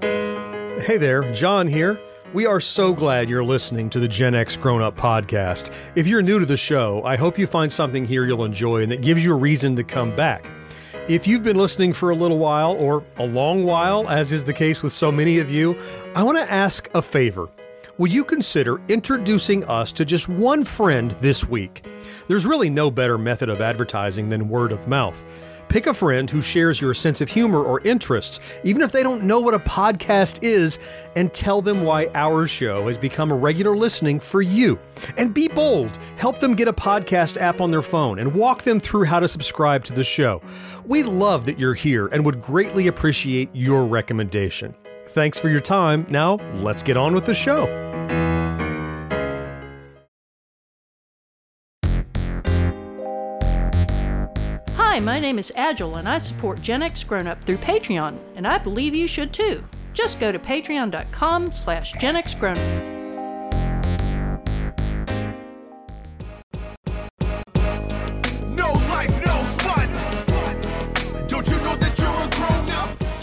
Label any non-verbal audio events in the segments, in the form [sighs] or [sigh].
Hey there, John here. We are so glad you're listening to the Gen X Grown Up podcast. If you're new to the show, I hope you find something here you'll enjoy and that gives you a reason to come back. If you've been listening for a little while or a long while, as is the case with so many of you, I want to ask a favor. Would you consider introducing us to just one friend this week? There's really no better method of advertising than word of mouth. Pick a friend who shares your sense of humor or interests, even if they don't know what a podcast is, and tell them why our show has become a regular listening for you. And be bold. Help them get a podcast app on their phone and walk them through how to subscribe to the show. We love that you're here and would greatly appreciate your recommendation. Thanks for your time. Now, let's get on with the show. Hi, my name is Agile and I support Gen X Grown Up through Patreon, and I believe you should too. Just go to patreon.com slash Gen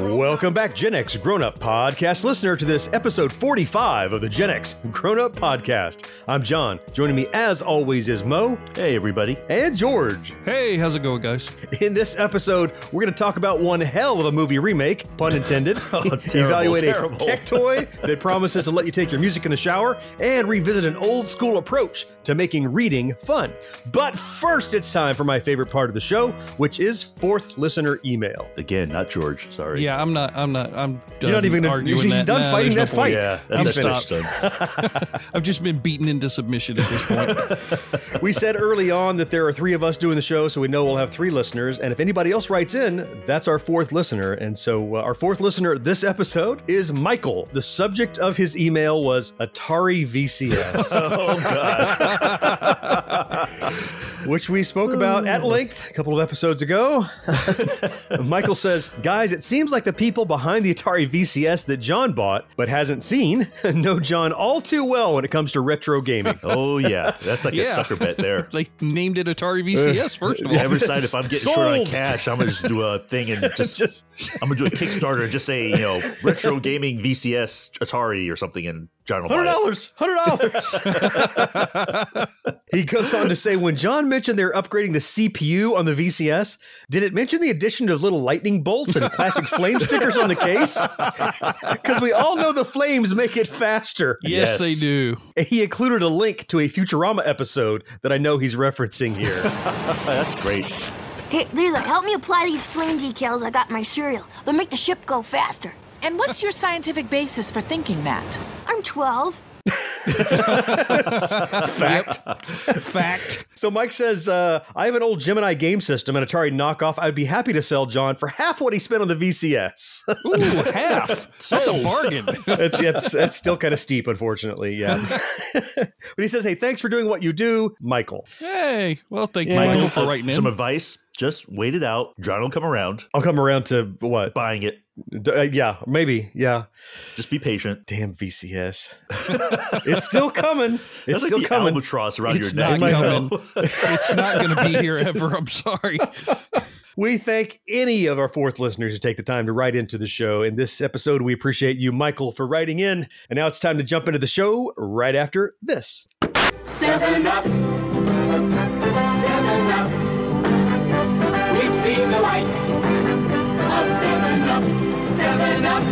Welcome back, Gen X Grown Up Podcast listener, to this episode 45 of the Gen X Grown Up Podcast. I'm John. Joining me, as always, is Mo. Hey, everybody. And George. Hey, how's it going, guys? In this episode, we're going to talk about one hell of a movie remake, pun intended. [laughs] Oh, terrible, Evaluate terrible. a tech toy that promises to let you take your music in the shower, and revisit an old school approach to making reading fun. But first, it's time for my favorite part of the show, which is fourth listener email. Again, not George. Sorry. Yeah, I'm not. I'm not. I'm. Done You're not even gonna- arguing he's that. done Nah, fighting there's that no point. fight. Yeah, I'm that's, that's stopped. I've just been beaten into submission at this point. [laughs] We said early on that there are three of us doing the show, so we know we'll have three listeners. And if anybody else writes in, that's our fourth listener. And so uh, our fourth listener this episode is Michael. The subject of his email was Atari VCS. [laughs] Oh God. [laughs] which we spoke about at uh. length a couple of episodes ago. [laughs] Michael says, Guys, it seems like the people behind the Atari VCS that John bought but hasn't seen [laughs] know John all too well when it comes to retro gaming. [laughs] Oh yeah, that's like a sucker bet there. they named it Atari VCS uh, first of all. Every side, if I'm getting short on cash, I'm gonna just do a thing and just, Just- I'm gonna do a Kickstarter and just say you know retro gaming VCS Atari or something, and John will hundred dollars, hundred dollars. [laughs] he goes on to say, when John mentioned they're upgrading the CPU on the VCS, did it mention the addition of little lightning bolts and classic [laughs] flame stickers on the case? [laughs] Because we all know the flames make it faster. yes, Yes. they do. And he included a link to a Futurama episode that I know he's referencing here. That's great. Hey, Leela, help me apply these flame decals I got in my cereal. They'll make the ship go faster. And what's your scientific basis for thinking that? I'm 12. Fact. Fact. So Mike says, uh, I have an old Gemini game system, an Atari knockoff. I'd be happy to sell John for half what he spent on the VCS. Ooh, [laughs] half. That's a bargain. it's, it's, it's still kind of steep, unfortunately. Yeah. [laughs] but he says, Hey, thanks for doing what you do, Michael. hey, well, thank you, Michael, Michael, for writing some advice: just wait it out. John will come around, I'll come around to what? buying it. D- uh, yeah, maybe. Yeah. Just be patient. Damn VCS. [laughs] it's still coming. It's That's still like the coming. albatross around It's your neck. not coming. [laughs] it's not going to be here ever. I'm sorry. [laughs] We thank any of our fourth listeners who take the time to write into the show. In this episode, we appreciate you, Michael, for writing in. And now it's time to jump into the show right after this. Seven up. Seven Seven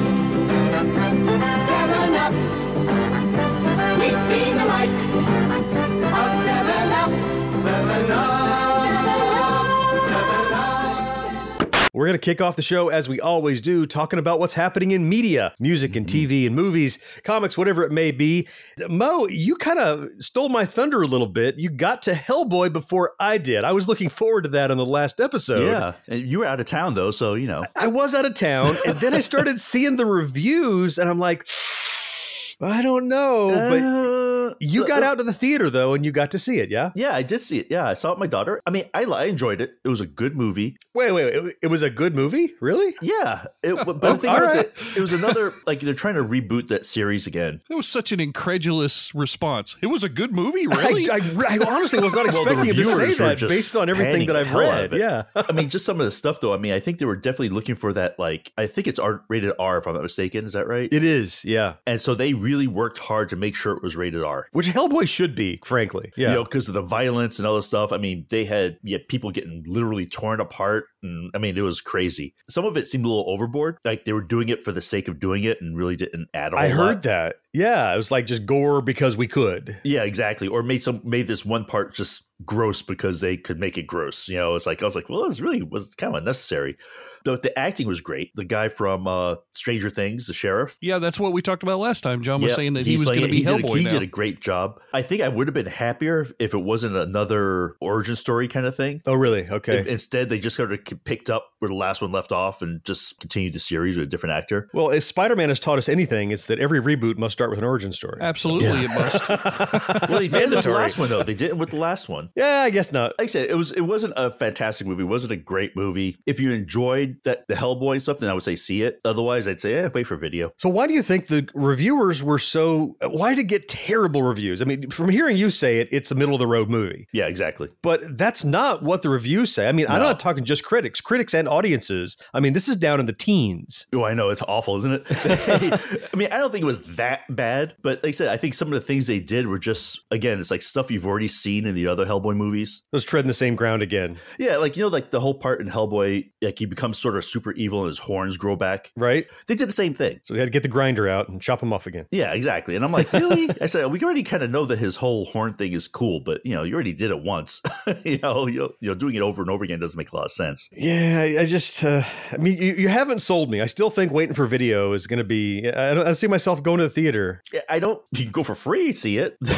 We're going to kick off the show as we always do, talking about what's happening in media, music and TV and movies, comics, whatever it may be. Mo, you kind of stole my thunder a little bit. You got to Hellboy before I did. I was looking forward to that on the last episode. Yeah, you were out of town though, so you know. I was out of town, and then I started [laughs] seeing the reviews, and I'm like, [sighs] I don't know, but Uh, You got out to the theater though, and you got to see it. Yeah. Yeah, I did see it. Yeah, I saw it with my daughter. I mean, I, I enjoyed it. It was a good movie. Wait, wait, wait. It was a good movie, really? Yeah, it, but Oh, the thing was, right. it, it was another like they're trying to reboot that series again. It was such an incredulous response. It was a good movie, really? I, I, I honestly was not [laughs] Well, the expecting him to say that based on everything that I've read. Yeah. I mean, just some of the stuff though. I mean, I think they were definitely looking for that. Like, I think it's R, rated R, if I'm not mistaken. Is that right? It is, yeah. and so they really worked hard to make sure it was rated R. Which Hellboy should be, frankly. Yeah. You know, because of the violence and all this stuff. I mean, they had yeah, people getting literally torn apart. And I mean, it was crazy. Some of it seemed a little overboard. Like they were doing it for the sake of doing it and really didn't add I heard lot. that. Yeah, it was like just gore because we could. Yeah, exactly. Or made some made this one part just gross because they could make it gross. You know, it's like I was like, well, this really was kind of unnecessary. But the acting was great. The guy from uh, Stranger Things, the sheriff. yeah, that's what we talked about last time. John was Yeah, saying that he was going to be he did, a, Hellboy he now. did a great job. I think I would have been happier if it wasn't another origin story kind of thing. Oh, really? Okay. If- Instead, they just sort of picked up where the last one left off and just continued the series with a different actor. well, if Spider Man has taught us anything, it's that every reboot must start with an origin story. Absolutely, it must. [laughs] Well, they did it with the mandatory. last one though. They did it with the last one. Yeah, I guess not. Like I said, it was it wasn't a fantastic movie. It wasn't a great movie. If you enjoyed that the Hellboy stuff, then I would say see it. Otherwise, I'd say eh, wait for video. So why do you think the reviewers were so? Why did it get terrible reviews? I mean, from hearing you say it, it's a middle of the road movie. Yeah, exactly. But that's not what the reviews say. I mean, I'm not talking just critics, critics and audiences. I mean, this is down in the teens. Oh, I know it's awful, isn't it? [laughs] [laughs] I mean, I don't think it was that bad, but like I said, I think some of the things they did were just again, it's like stuff you've already seen in the other Hellboy movies. Let's treading the same ground again, Yeah, like you know, like the whole part in Hellboy, like he becomes sort of super evil and his horns grow back. right? They did the same thing. So they had to get the grinder out and chop him off again. Yeah, exactly. And I'm like, really? [laughs] I said, we already kind of know that his whole horn thing is cool, but you know, you already did it once. [laughs] you know, you you know, doing it over and over again doesn't make a lot of sense. Yeah, I, just, uh, I mean, you, you haven't sold me. I still think waiting for video is going to be. I don't, I see myself going to the theater. I don't. You can go for free, see it. [laughs]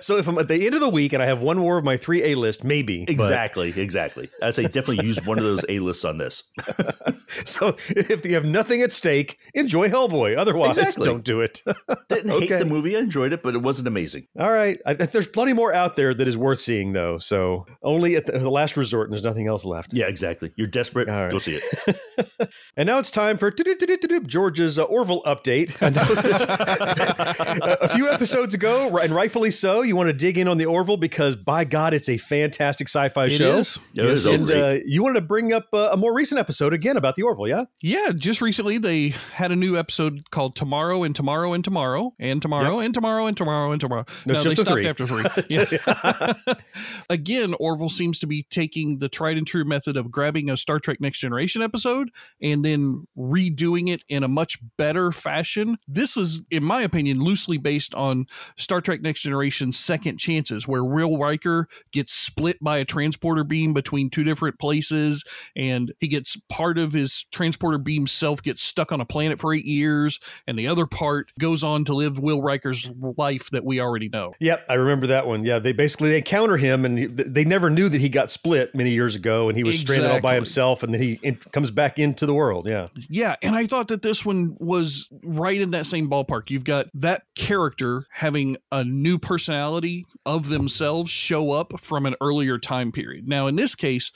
So if I'm at the end of the week and I have one more of my three A list, maybe. but- exactly, exactly. I'd say definitely use one of those A lists on this. [laughs] so if you have nothing at stake, enjoy Hellboy. Otherwise, Exactly. don't do it. [laughs] Didn't hate the movie. I enjoyed it, but it wasn't amazing. All right. I, there's plenty more out there that is worth seeing, though. So only at the, the last resort, and there's nothing else left. Yeah, exactly. You're desperate. All right. Go see it. [laughs] And now it's time for George's uh, Orville update. I know that- a few episodes ago, and rightfully so, you want to dig in on the Orville because, by God, it's a fantastic sci-fi show. is. Yeah, it was so and great. uh, you wanted to bring up uh, a more recent episode again about the Orville, yeah? Yeah, just recently they had a new episode called Tomorrow and Tomorrow and Tomorrow and Tomorrow and Tomorrow and Tomorrow and Tomorrow. No, it's they just the stopped three. after three. [laughs] [laughs] Again, Orville seems to be taking the tried and true method of grabbing a Star Trek Next Generation episode and then redoing it in a much better fashion. This was, in my opinion, loosely based on Star Trek Next Generation's Second Chances, where Will Riker gets split by a transporter beam between two different places and he gets part of his transporter beam self gets stuck on a planet for eight years and the other part goes on to live will riker's life that we already know Yep, I remember that one. Yeah, they basically they counter him, and he- they never knew that he got split many years ago, and he was stranded all by himself, and then he in, comes back into the world. Yeah, yeah and i thought that this one was right in that same ballpark you've got that character having a new personality of themselves show up from an earlier time period now in this case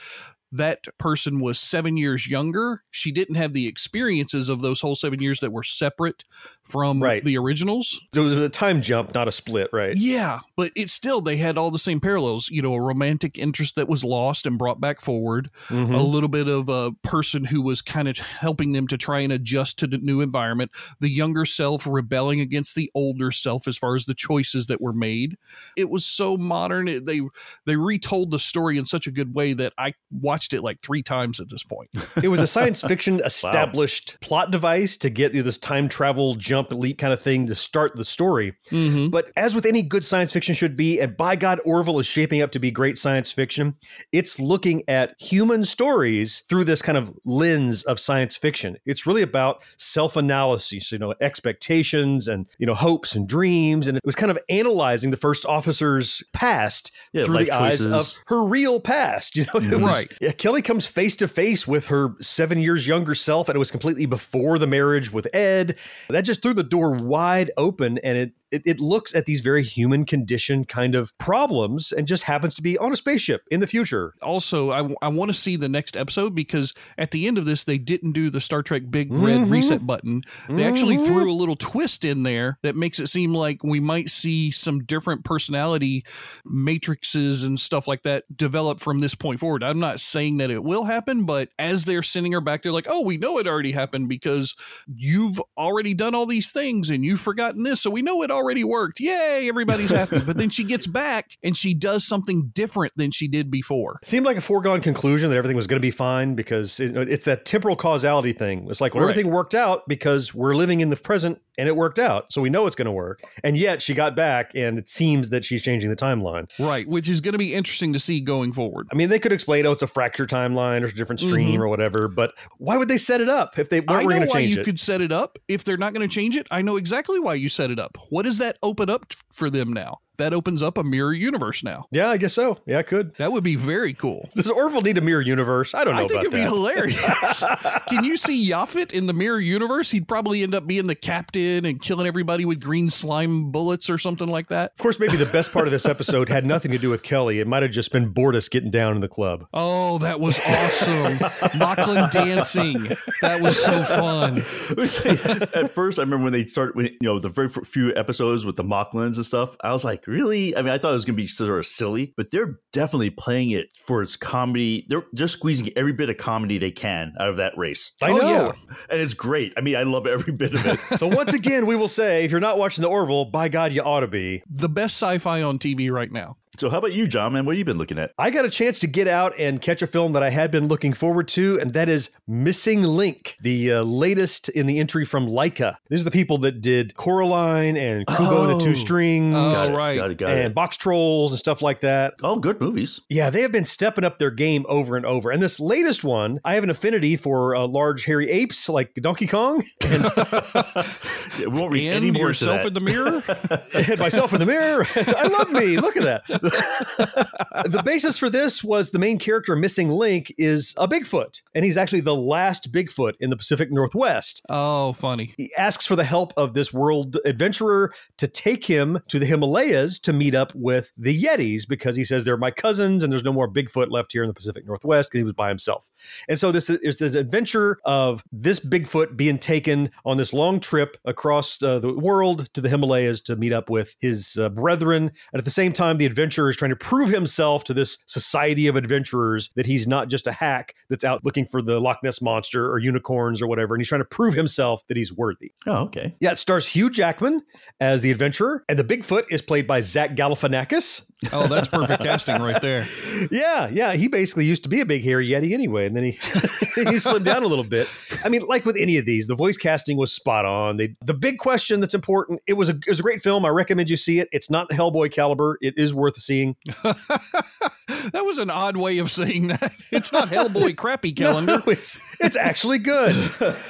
that person was seven years younger. She didn't have the experiences of those whole seven years that were separate from Right. the originals. so it was a time jump, not a split, right? Yeah, but it's still they had all the same parallels. You know, a romantic interest that was lost and brought back forward. Mhm. A little bit of a person who was kind of helping them to try and adjust to the new environment. The younger self rebelling against the older self as far as the choices that were made. It was so modern. It, they they retold the story in such a good way that I watched it like three times at this point. [laughs] it was a science fiction [laughs] established plot device to get this time travel jump leap kind of thing to start the story. Mm-hmm. But as with any good science fiction should be, and by God, Orville is shaping up to be great science fiction. It's looking at human stories through this kind of lens of science fiction. It's really about self-analysis, you know, expectations and you know hopes and dreams, and it was kind of analyzing the first officer's past Yeah, through the eyes of her real past. [laughs] You know, was, Right. Kelly comes face to face with her seven years younger self, and it was completely before the marriage with Ed. That just threw the door wide open, and it It, it looks at these very human condition kind of problems and just happens to be on a spaceship in the future. Also, I, I want to see the next episode because at the end of this, they didn't do the Star Trek big red mm-hmm. reset button. They actually mm-hmm. threw a little twist in there that makes it seem like we might see some different personality matrices and stuff like that develop from this point forward. I'm not saying that it will happen, but as they're sending her back, they're like, oh, we know it already happened because you've already done all these things and you've forgotten this. So we know it already worked. Yay, everybody's happy. [laughs] but then she gets back and she does something different than she did before. seemed like a foregone conclusion that everything was going to be fine because it, it's that temporal causality thing. It's like, well, Right. everything worked out because we're living in the present and it worked out. So we know it's going to work. And yet she got back and it seems that she's changing the timeline. Right, which is going to be interesting to see going forward. I mean, they could explain, oh, it's a fracture timeline or a different stream or whatever, but why would they set it up if they Mm-hmm. Weren't going to why change you it? could set it up. If they're not going to change it, I know exactly why you set it up. What does that open up for them now? That opens up a mirror universe now. yeah, I guess so. Yeah, it could. That would be very cool. [laughs] Does Orville need a mirror universe? I don't know I think about it'd be hilarious. [laughs] Can you see Yaphit in the mirror universe? He'd probably end up being the captain and killing everybody with green slime bullets or something like that. Of course, maybe the best part of this episode had nothing to do with Kelly. It might have just been Bortus getting down in the club. Oh, that was awesome. Moclan dancing. That was so fun. [laughs] At first, I remember when they started, when, you know, the very few episodes with the Moclans and stuff. I was like, really? I mean, I thought it was going to be sort of silly, but they're definitely playing it for its comedy. They're just squeezing every bit of comedy they can out of that race. I Oh, know. yeah. And it's great. I mean, I love every bit of it. [laughs] So once again, we will say, if you're not watching the Orville, by God, you ought to be. The best sci-fi on TV right now. So, how about you, John? Man, what have you been looking at? I got a chance to get out and catch a film that I had been looking forward to, and that is Missing Link, the uh, latest in the entry from Laika. These are the people that did Coraline and Kubo and the Two Strings. Oh, Got it, right. Got it. Got and it. Boxtrolls and stuff like that. Oh, good movies. Yeah, they have been stepping up their game over and over. And this latest one, I have an affinity for uh, large hairy apes like Donkey Kong, [laughs] and Yeah, we won't read any And more into yourself that. in the mirror. [laughs] and myself in the mirror. [laughs] I love me. Look at that. The basis for this was the main character, Missing Link, is a Bigfoot, and he's actually the last Bigfoot in the Pacific Northwest. Oh, funny. He asks for the help of this world adventurer to take him to the Himalayas to meet up with the Yetis because he says they're my cousins and there's no more Bigfoot left here in the Pacific Northwest because he was by himself. And so this is this adventure of this Bigfoot being taken on this long trip across uh, the world to the Himalayas to meet up with his uh, brethren. And at the same time, the adventurer is trying to prove himself to this society of adventurers that he's not just a hack that's out looking for the Loch Ness monster or unicorns or whatever. And he's trying to prove himself that he's worthy. Oh, okay. Yeah, it stars Hugh Jackman as the adventurer, and the Bigfoot is played by Zach Galifianakis. Oh, that's perfect casting right there. [laughs] Yeah, yeah, he basically used to be a big hairy yeti anyway, and then he [laughs] he slimmed down a little bit. I mean, like with any of these, the voice casting was spot on. They, the big question that's important. It was a it was a great film. I recommend you see it. It's not the Hellboy caliber. It is worth seeing. [laughs] that was an odd way of saying that. It's not Hellboy crappy calendar. No, it's it's actually good.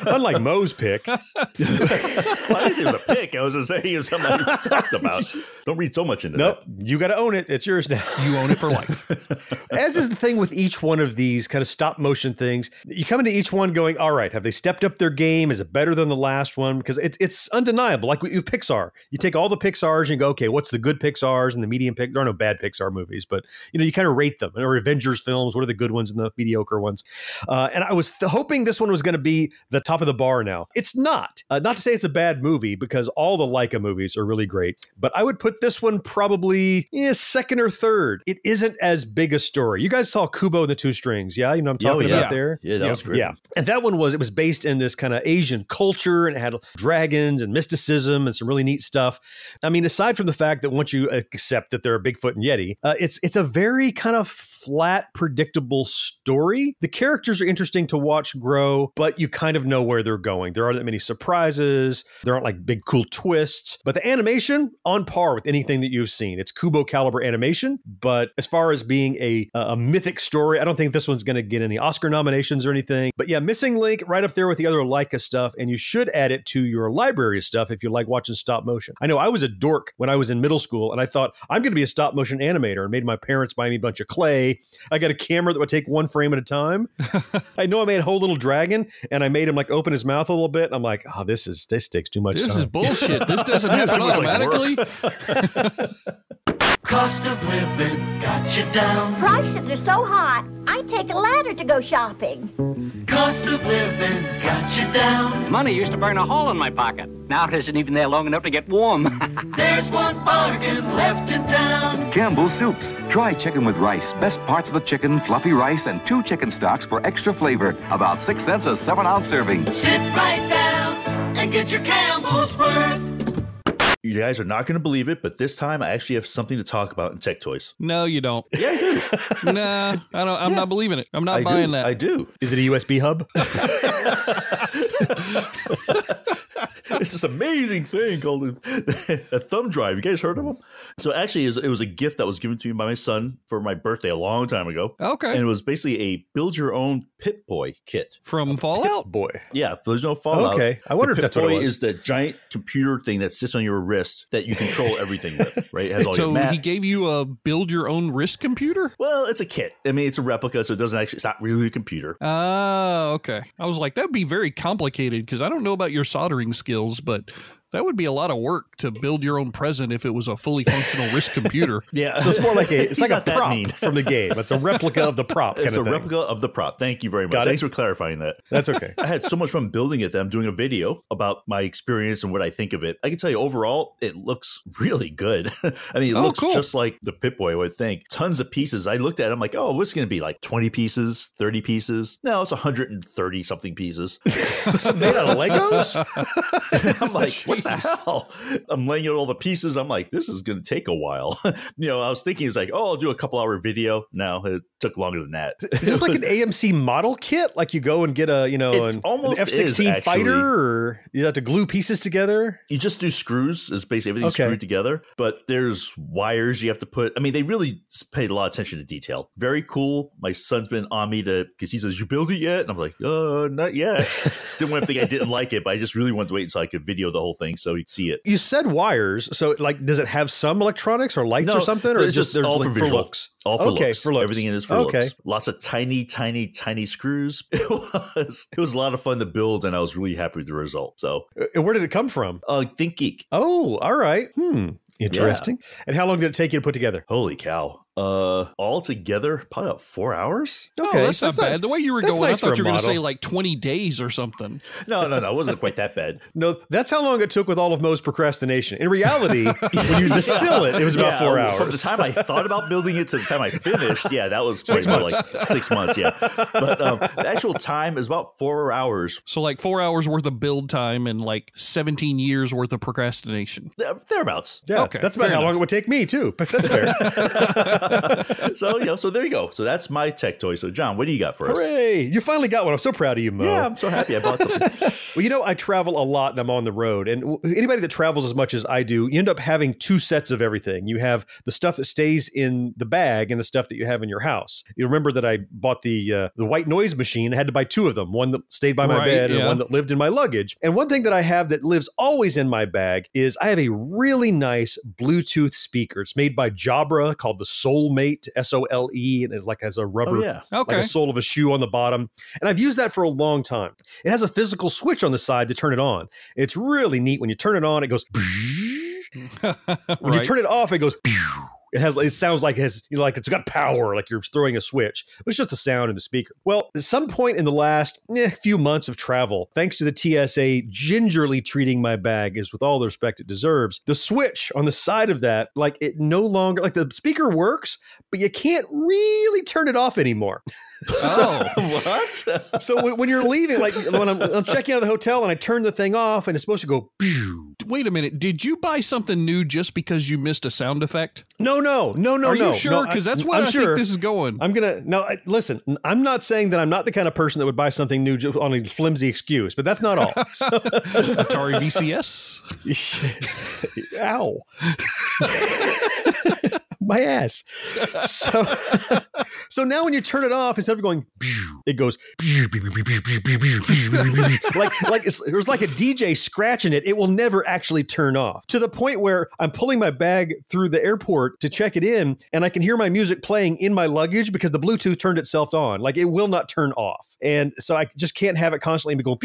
Unlike Moe's pick. Well, I didn't say it was a pick. I was just saying it was something I talked about. Don't read so much into that. Nope, you got to own it. It's yours now. You own it for life. [laughs] As is the thing with each one of these kind of stop motion things, you come into each one going, all right, have they stepped up their game? Is it better than the last one? Because it's it's undeniable. Like with Pixar, you take all the Pixars and you go, okay, what's the good Pixars and the medium Pixar? There are no bad Pixar movies, but you know, you kind of rate them. Or Avengers films, what are the good ones and the mediocre ones? Uh, and I was th- hoping this one was going to be the top of the bar now. It's not. Uh, not to say it's a bad movie because all the Laika movies are really great, but I would put this one probably eh, second or third. It isn't as big a story. You guys saw Kubo and the Two Strings, yeah? You know what I'm Oh, talking yeah. about there? Yeah, that was great. Yeah. And that one was, it was based in this kind of Asian culture and it had dragons and mysticism and some really neat stuff. I mean, aside from the fact that once you accept that they're a Bigfoot and Yeti, uh, it's, it's a very kind of flat, predictable story. The characters are interesting to watch grow, but you kind of know where they're going. There aren't that many surprises. There aren't like big cool twists, but the animation on par with anything that you've seen. It's Kubo caliber caliber animation. But as far as being a a mythic story, I don't think this one's going to get any Oscar nominations or anything. But yeah, Missing Link right up there with the other Laika stuff, and you should add it to your library stuff if you like watching stop motion. I know I was a dork when I was in middle school, and I thought I'm going to be a stop motion animator, and made my parents buy me a bunch of clay. I got a camera that would take one frame at a time. [laughs] I know I made a whole little dragon, and I made him like open his mouth a little bit. I'm like, oh, this is this takes too much This time. is bullshit. This [laughs] doesn't happen automatically. [laughs] Cost of living got you down. Prices are so high, I take a ladder to go shopping. Cost of living got you down. Money used to burn a hole in my pocket. Now it isn't even there long enough to get warm. [laughs] There's one bargain left in town. Campbell's Soups. Try chicken with rice. Best parts of the chicken, fluffy rice, and two chicken stocks for extra flavor. About six cents a seven ounce serving. Sit right down and get your Campbell's worth. You guys are not going to believe it, but this time I actually have something to talk about in tech toys. No, you don't. Yeah, I do. [laughs] Nah, I don't. I'm not believing it. I'm not I buying do. that. I do. Is it a USB hub? [laughs] [laughs] [laughs] it's this amazing thing called a, a thumb drive. You guys heard of them? So actually, it was, a gift that was given to me by my son for my birthday a long time ago. Okay. And it was basically a build your own Pip Boy kit. From Fallout. Boy. Yeah, there's no Fallout. Okay. I wonder The if that's what it was. is the giant computer thing that sits on your wrist that you control everything with, right? It has all your So maps. he gave you a build your own wrist computer. well, it's a kit. I mean, it's a replica, so it doesn't actually. It's not really a computer. Oh, okay. I was like, that'd be very complicated because I don't know about your soldering skills, but that would be a lot of work to build your own present if it was a fully functional wrist [laughs] computer. Yeah, So it's more like a it's He's like a prop mean. from the game. It's a replica of the prop. It's a thing. replica of the prop. Thank you very much. Got it. Thanks for clarifying that. That's okay. [laughs] I had so much fun building it that I'm doing a video about my experience and what I think of it. I can tell you overall, it looks really good. [laughs] I mean, it Oh, looks cool. just like the Pip Boy, would think. Tons of pieces. I looked at it, I'm like, oh, what's going to be like 20 pieces, 30 pieces? No, it's 130 something pieces. Made out of Legos? I'm like, what the hell? I'm laying out all the pieces. I'm like, this is going to take a while. [laughs] you know, I was thinking it's like, oh, I'll do a couple hour video. No, it took longer than that. Is this like an [laughs] AMC model kit? Like you go and get a you know It's an, almost F sixteen fighter, or you have to glue pieces together? you just do screws is basically everything's Okay. screwed together but there's wires you have to put i mean they really paid a lot of attention to detail very cool my son's been on me to because he says you build it yet and i'm like uh not yet [laughs] didn't want to think i didn't like it but i just really wanted to wait until i could video the whole thing so he'd see it You said wires, so like, does it have some electronics or lights No, or something, or it's just just all like for for looks? all for okay, looks. for looks. everything in is for okay. looks lots of tiny tiny tiny screws [laughs] it was it was a lot of fun to build and i was really happy with the result so Uh, Where did it come from? uh ThinkGeek Oh, all right. Hmm. Interesting. And how long did it take you to put together? holy cow uh all together probably about four hours Oh, that's, not bad. the way you were going, I nice for thought you were going to say like 20 days or something. no no no it wasn't quite that bad [laughs] No, that's how long it took with all of Mo's procrastination. In reality, [laughs] when you distill it, it was about Yeah, four From the time I thought about building it to the time I finished, yeah, that was Six probably months. like six months. Yeah, but um, the actual time is about four hours So, like four hours worth of build time and like 17 years worth of procrastination. there- thereabouts. yeah, Okay, that's about fair how long it would take me too. But that's fair. [laughs] [laughs] so you know, so there you go. So that's my tech toy. So John, what do you got for us? Hooray! You finally got one. I'm so proud of you, Mo. Yeah, I'm so happy I bought something. [laughs] Well, you know, I travel a lot and I'm on the road. And anybody that travels as much as I do, you end up having two sets of everything. You have the stuff that stays in the bag and the stuff that you have in your house. You remember that I bought the uh, the white noise machine. I had to buy two of them one that stayed by my Right, bed and yeah. one that lived in my luggage. And one thing that I have that lives always in my bag is I have a really nice Bluetooth speaker. It's made by Jabra called the Solemate, S O L E, and it like has a rubber Oh yeah, Okay. like a sole of a shoe on the bottom. And I've used that for a long time. It has a physical switch on the side to turn it on. It's really neat. When you turn it on, it goes. [laughs] When you turn it off, it goes. [laughs] It has. It sounds like it has. You know, like it's got power, like you're throwing a switch. But it's just the sound in the speaker. Well, at some point in the last eh, few months of travel, thanks to the TSA gingerly treating my bag as with all the respect it deserves, the switch on the side of that, like it no longer like the speaker works, but you can't really turn it off anymore. [laughs] Oh, [laughs] what? [laughs] So when, when you're leaving, like when I'm, I'm checking out of the hotel and I turn the thing off and it's supposed to go. Pew. wait a minute. Did you buy something new just because you missed a sound effect? No, no, no, no, Are no. Are you sure? Because I- that's where I'm I sure. think this is going. I'm gonna no. I, listen, I'm not saying that I'm not the kind of person that would buy something new on a flimsy excuse, but that's not all. [laughs] So- Atari VCS. Ow. [laughs] my ass. So, [laughs] so now when you turn it off, instead of going, [laughs] it goes like like it's, there's like a DJ scratching it. It will never actually turn off to the point where I'm pulling my bag through the airport to check it in, and I can hear my music playing in my luggage because the Bluetooth turned itself on. Like it will not turn off, and so I just can't have it constantly be going.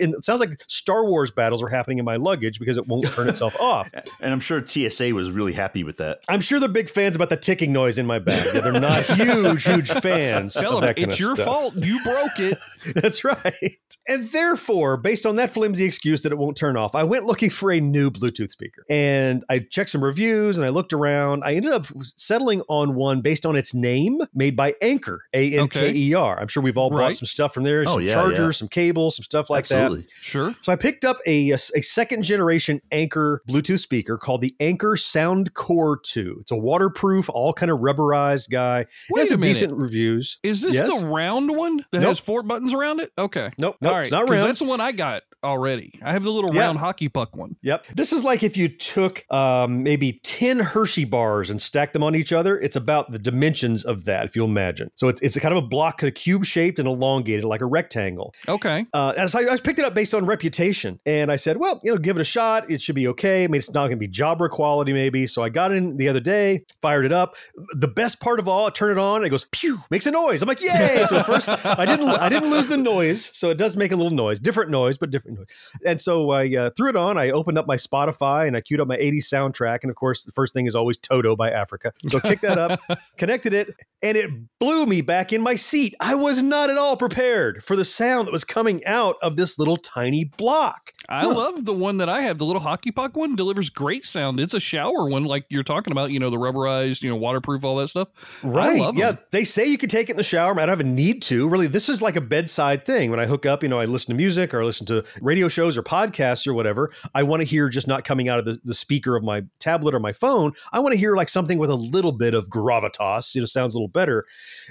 And it sounds like Star Wars battles are happening in my luggage because it won't turn itself off. And I'm sure TSA was really happy with that. I'm sure they're big fans about the ticking noise in my bag. They're not huge, huge fans. Tell of them that kind it's of your stuff. fault. You broke it. [laughs] That's right. And therefore, based on that flimsy excuse that it won't turn off, I went looking for a new Bluetooth speaker. And I checked some reviews and I looked around. I ended up settling on one based on its name, made by Anker, A N K E R. I'm sure we've all bought some stuff from there, Oh, some yeah, chargers, yeah. some cables, some stuff like Absolutely. that. Sure. So I picked up a, a, second generation Anker Bluetooth speaker called the Anker Soundcore 2. It's a waterproof, all kind of rubberized guy. It Wait has a minute. decent reviews. Is this Yes? the round one that Nope. has four buttons around it? Okay. Nope, nope, All right. it's not round. That's the one I got already. I have the little round hockey puck one. Yep. This is like if you took um, maybe 10 Hershey bars and stacked them on each other. It's about the dimensions of that, if you'll imagine. So it's, it's a kind of a block, kind of cube shaped and elongated like a rectangle. Okay. Uh, and so I, I picked it up based on reputation. And I said, well, you know, give it a shot. It should be okay. I mean, it's not going to be Jabra quality, maybe. So I got in the other day, fired it up. The best part of all, I turn it on, it goes, pew, makes a noise. I'm like, yay. So first, I didn't, I didn't lose the noise. So it does make a little noise, different noise, but different noise. And so I uh, threw it on. I opened up my Spotify and I queued up my 80s soundtrack. And of course, the first thing is always Toto by Africa. So kicked that up, [laughs] connected it, and it blew me back in my seat. I was not at all prepared for the sound that was coming out of this little tiny block. I love the one that I have. The little hockey puck one delivers great sound. It's a shower one, like you're talking about. You know, the rubberized, you know, waterproof, all that stuff. Right. I love yeah. them. They say you can take it in the shower. I don't even need to. Really, this is like a bedside thing. When I hook up, you know, I listen to music or I listen to radio shows or podcasts or whatever. I want to hear just not coming out of the, the speaker of my tablet or my phone. I want to hear like something with a little bit of gravitas, you know, sounds a little better.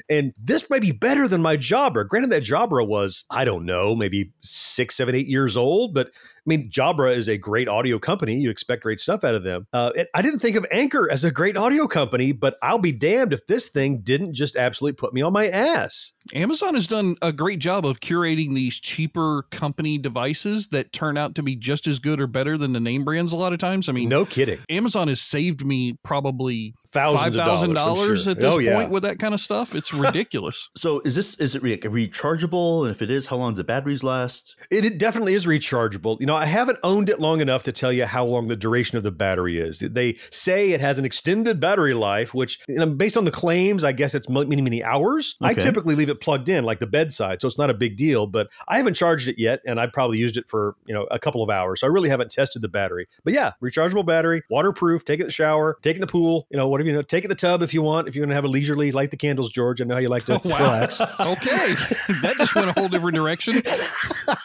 And this might be better than my Jabra. Granted, that Jabra was, I don't know, maybe six, seven, eight years old, but mean, Jabra is a great audio company. You expect great stuff out of them. Uh, it- I didn't think of Anker as a great audio company, but I'll be damned if this thing didn't just absolutely put me on my ass. Amazon has done a great job of curating these cheaper company devices that turn out to be just as good or better than the name brands a lot of times. I mean, No kidding. Amazon has saved me probably Thousands of $5,000 sure. at this Oh, yeah. point with that kind of stuff. It's [laughs] ridiculous. So is this is it re- rechargeable? And if it is, how long do the batteries last? It, it definitely is rechargeable. You know, I haven't owned it long enough to tell you how long the duration of the battery is. They say it has an extended battery life, which, you know, based on the claims, I guess it's many, many hours. I typically leave it plugged in, like the bedside, so it's not a big deal. But I haven't charged it yet, and I've probably used it for you know a couple of hours. So I really haven't tested the battery. But yeah, rechargeable battery, waterproof. Take it in the shower, take it in the pool. You know, whatever you know. Take it in the tub if you want. If you want to have a leisurely light the candles, George. I know how you like to [laughs] oh, relax. okay. [laughs] that just went a whole different direction.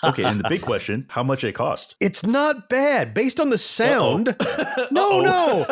Okay, and the big question: How much it It's not bad based on the sound. [laughs] [laughs] no, no,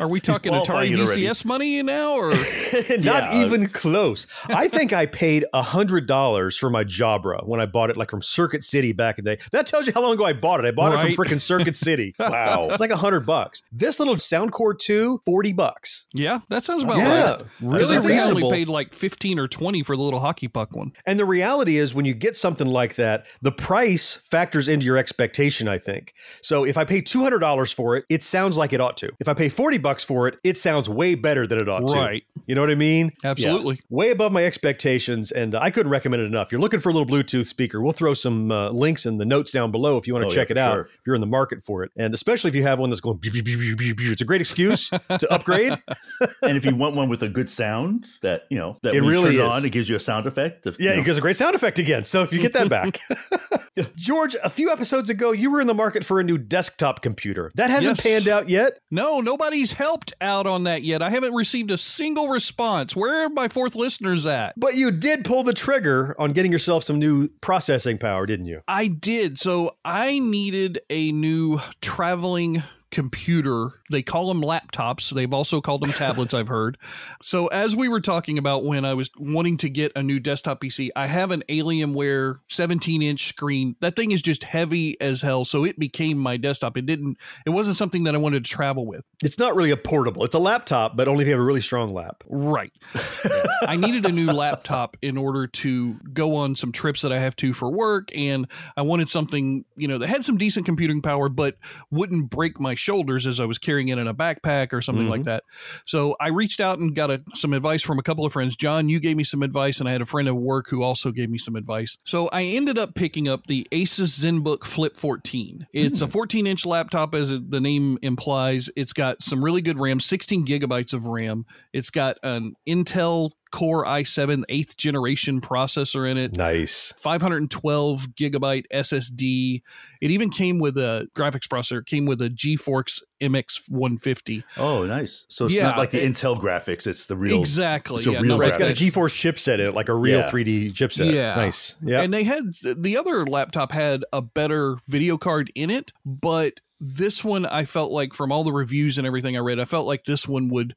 Are we talking Atari qualifying it already. VCS money now or [laughs] not Yeah. even close. I think I paid a hundred dollars for my Jabra when I bought it, like from Circuit City back in the day. That tells you how long ago I bought it. I bought it from freaking Circuit City. Wow. It's like a hundred bucks. This little Soundcore 2, 40 bucks. Yeah, that sounds about Yeah, right. really reasonable. only paid like 15 or 20 for the little hockey puck one. And the reality is, when you get something like that, the price factors into your expectation, I think. So if I pay $200 for it, it sounds like it ought to. If I pay 40 bucks for it, it sounds way better than it ought to. Right. You know what I mean? Absolutely. Way above my expectations. And I couldn't recommend it enough. You're looking for a little Bluetooth speaker. We'll throw some uh, links in the notes down below if you want to Oh, yeah, check it out, sure. if you're in the market for it. And especially if you have one that's going, beep, beep, beep, beep, beep, beep. it's a great excuse to upgrade. [laughs] [laughs] and if you want one with a good sound, that you know, that It when you really turn it is. on, it gives you a sound effect. of, you Yeah, know. it gives a great sound effect again. So if you get that back. [laughs] George, a few episodes ago, you were in the market for a new desktop computer. That hasn't Yes. panned out yet. No, nobody's helped out on that yet. I haven't received a single response. Where are my fourth listeners at? But you did pull the trigger on getting yourself some new processing power, didn't you? I did. So I needed a new traveling computer. They call them laptops. They've also called them tablets, I've heard. [laughs] So, as we were talking about when I was wanting to get a new desktop PC, I have an Alienware 17 inch screen. That thing is just heavy as hell. So, it became my desktop. It didn't, it wasn't something that I wanted to travel with. It's not really a portable. It's a laptop, but only if you have a really strong lap. Right. [laughs] I needed a new laptop in order to go on some trips that I have to for work. And I wanted something, you know, that had some decent computing power, but wouldn't break my shoulders as I was carrying it in a backpack or something like Mhm. that. So I reached out and got a, some advice from a couple of friends. John, you gave me some advice, and I had a friend at work who also gave me some advice. So I ended up picking up the Asus ZenBook Flip 14. It's a 14 inch laptop, as the name implies. It's got some really good RAM, 16 gigabytes of RAM. It's got an Intel Core i7 eighth generation processor in it. Nice. 512 gigabyte SSD. It even came with a graphics processor. It came with a GeForce MX 150. Oh, nice. So it's Yeah, not like the it- Intel graphics; it's the real Exactly, It's a yeah, real no, it's got a. GeForce chipset in it, like a real Yeah. 3D chipset. Yeah. Nice. Yeah. And they had the other laptop had a better video card in it, but this one I felt like from all the reviews and everything I read, I felt like this one would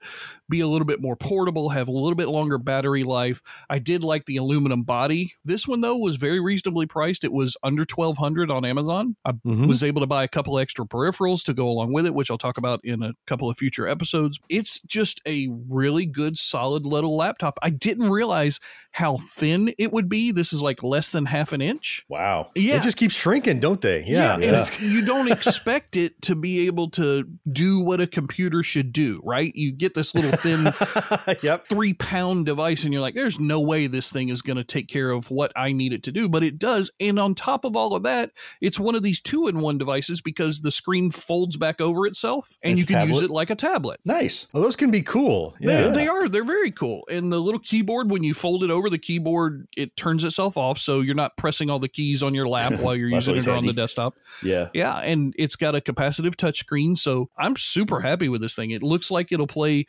be a little bit more portable, have a little bit longer battery life. I did like the aluminum body. This one though was very reasonably priced. It was under 1200 on Amazon. I Mhm. was able to buy a couple extra peripherals to go along with it, which I'll talk about in a couple of future episodes. It's just a really good solid little laptop. I didn't realize how thin it would be. This is like less than half an inch. Wow. Yeah. It just keeps shrinking, don't they? Yeah. and it's, you don't [laughs] expect it to be able to do what a computer should do, right? You get this little thin [laughs] yep. three pound device, and you're like, there's no way this thing is going to take care of what I need it to do, but it does. And on top of all of that, it's one of these two in one devices because the screen folds back over itself and It's you can use it like a tablet. Nice. Oh, those can be cool. Yeah. They, they are. They're very cool. And the little keyboard, when you fold it over, the keyboard it turns itself off, so you're not pressing all the keys on your lap [laughs] while you're using it always on the desktop. Yeah. Yeah, and it's got a capacitive touchscreen, so I'm super happy with this thing. It looks like it'll play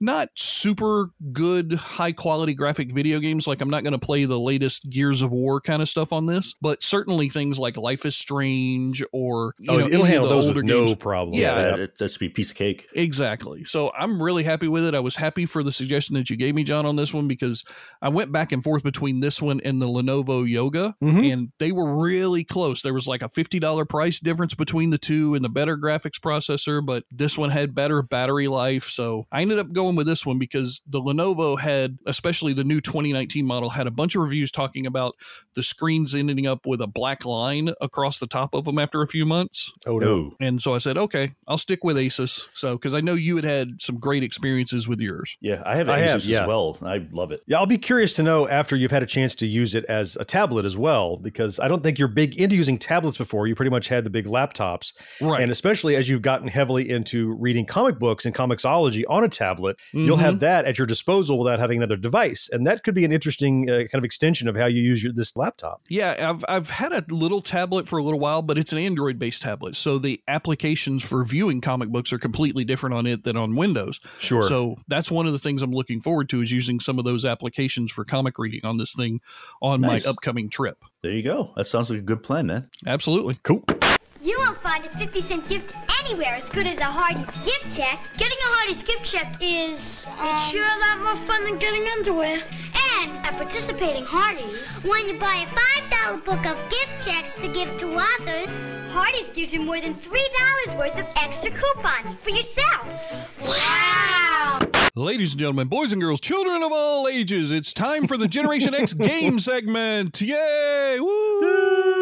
not super good high quality graphic video games like I'm not going to play the latest Gears of War kind of stuff on this, but certainly things like Life is Strange or you oh, know, it'll handle those older with no games. problem. Yeah, that, it, that should be a piece of cake. Exactly. So I'm really happy with it. I was happy for the suggestion that you gave me, John, on this one because I went back and forth between this one and the Lenovo Yoga, Mhm. and they were really close. There was like a $50 price difference between the two and the better graphics processor, but this one had better battery life. So I ended up going with this one because the Lenovo had, especially the new 2019 model, had a bunch of reviews talking about the screens ending up with a black line across the top of them after a few months. Oh, no. No. And so I said, okay, I'll stick with Asus. So, because I know you had had some great experiences with yours. Yeah, I have I Asus have, yeah. as well. I love it. Yeah, I'll be curious to know after you've had a chance to use it as a tablet as well, because I don't think you're big into using tablets before. You pretty much had the big laptops. Right. And especially as you've gotten heavily into reading comic books and comiXology on a tablet, you'll have that at your disposal without having another device. And that could be an interesting uh, kind of extension of how you use your, this laptop. Yeah, I've I've had a little tablet for a little while, but it's an Android based tablet. So the applications for viewing comic books are completely different on it than on Windows. Sure. So that's one of the things I'm looking forward to is using some of those applications for comic reading on this thing on Nice. my upcoming trip. There you go. That sounds like a good plan, man. Absolutely. Cool. You won't find a 50 cent gift anywhere as good as a Hardee's gift check. Getting a Hardee's gift check is. Um, it's sure a lot more fun than getting underwear. And at participating Hardee's, when you buy a $5 book of gift checks to give to others, Hardee's gives you more than $3 worth of extra coupons for yourself. Wow! Ladies and gentlemen, boys and girls, children of all ages, it's time for the Generation X [laughs] game segment. Yay! Woo!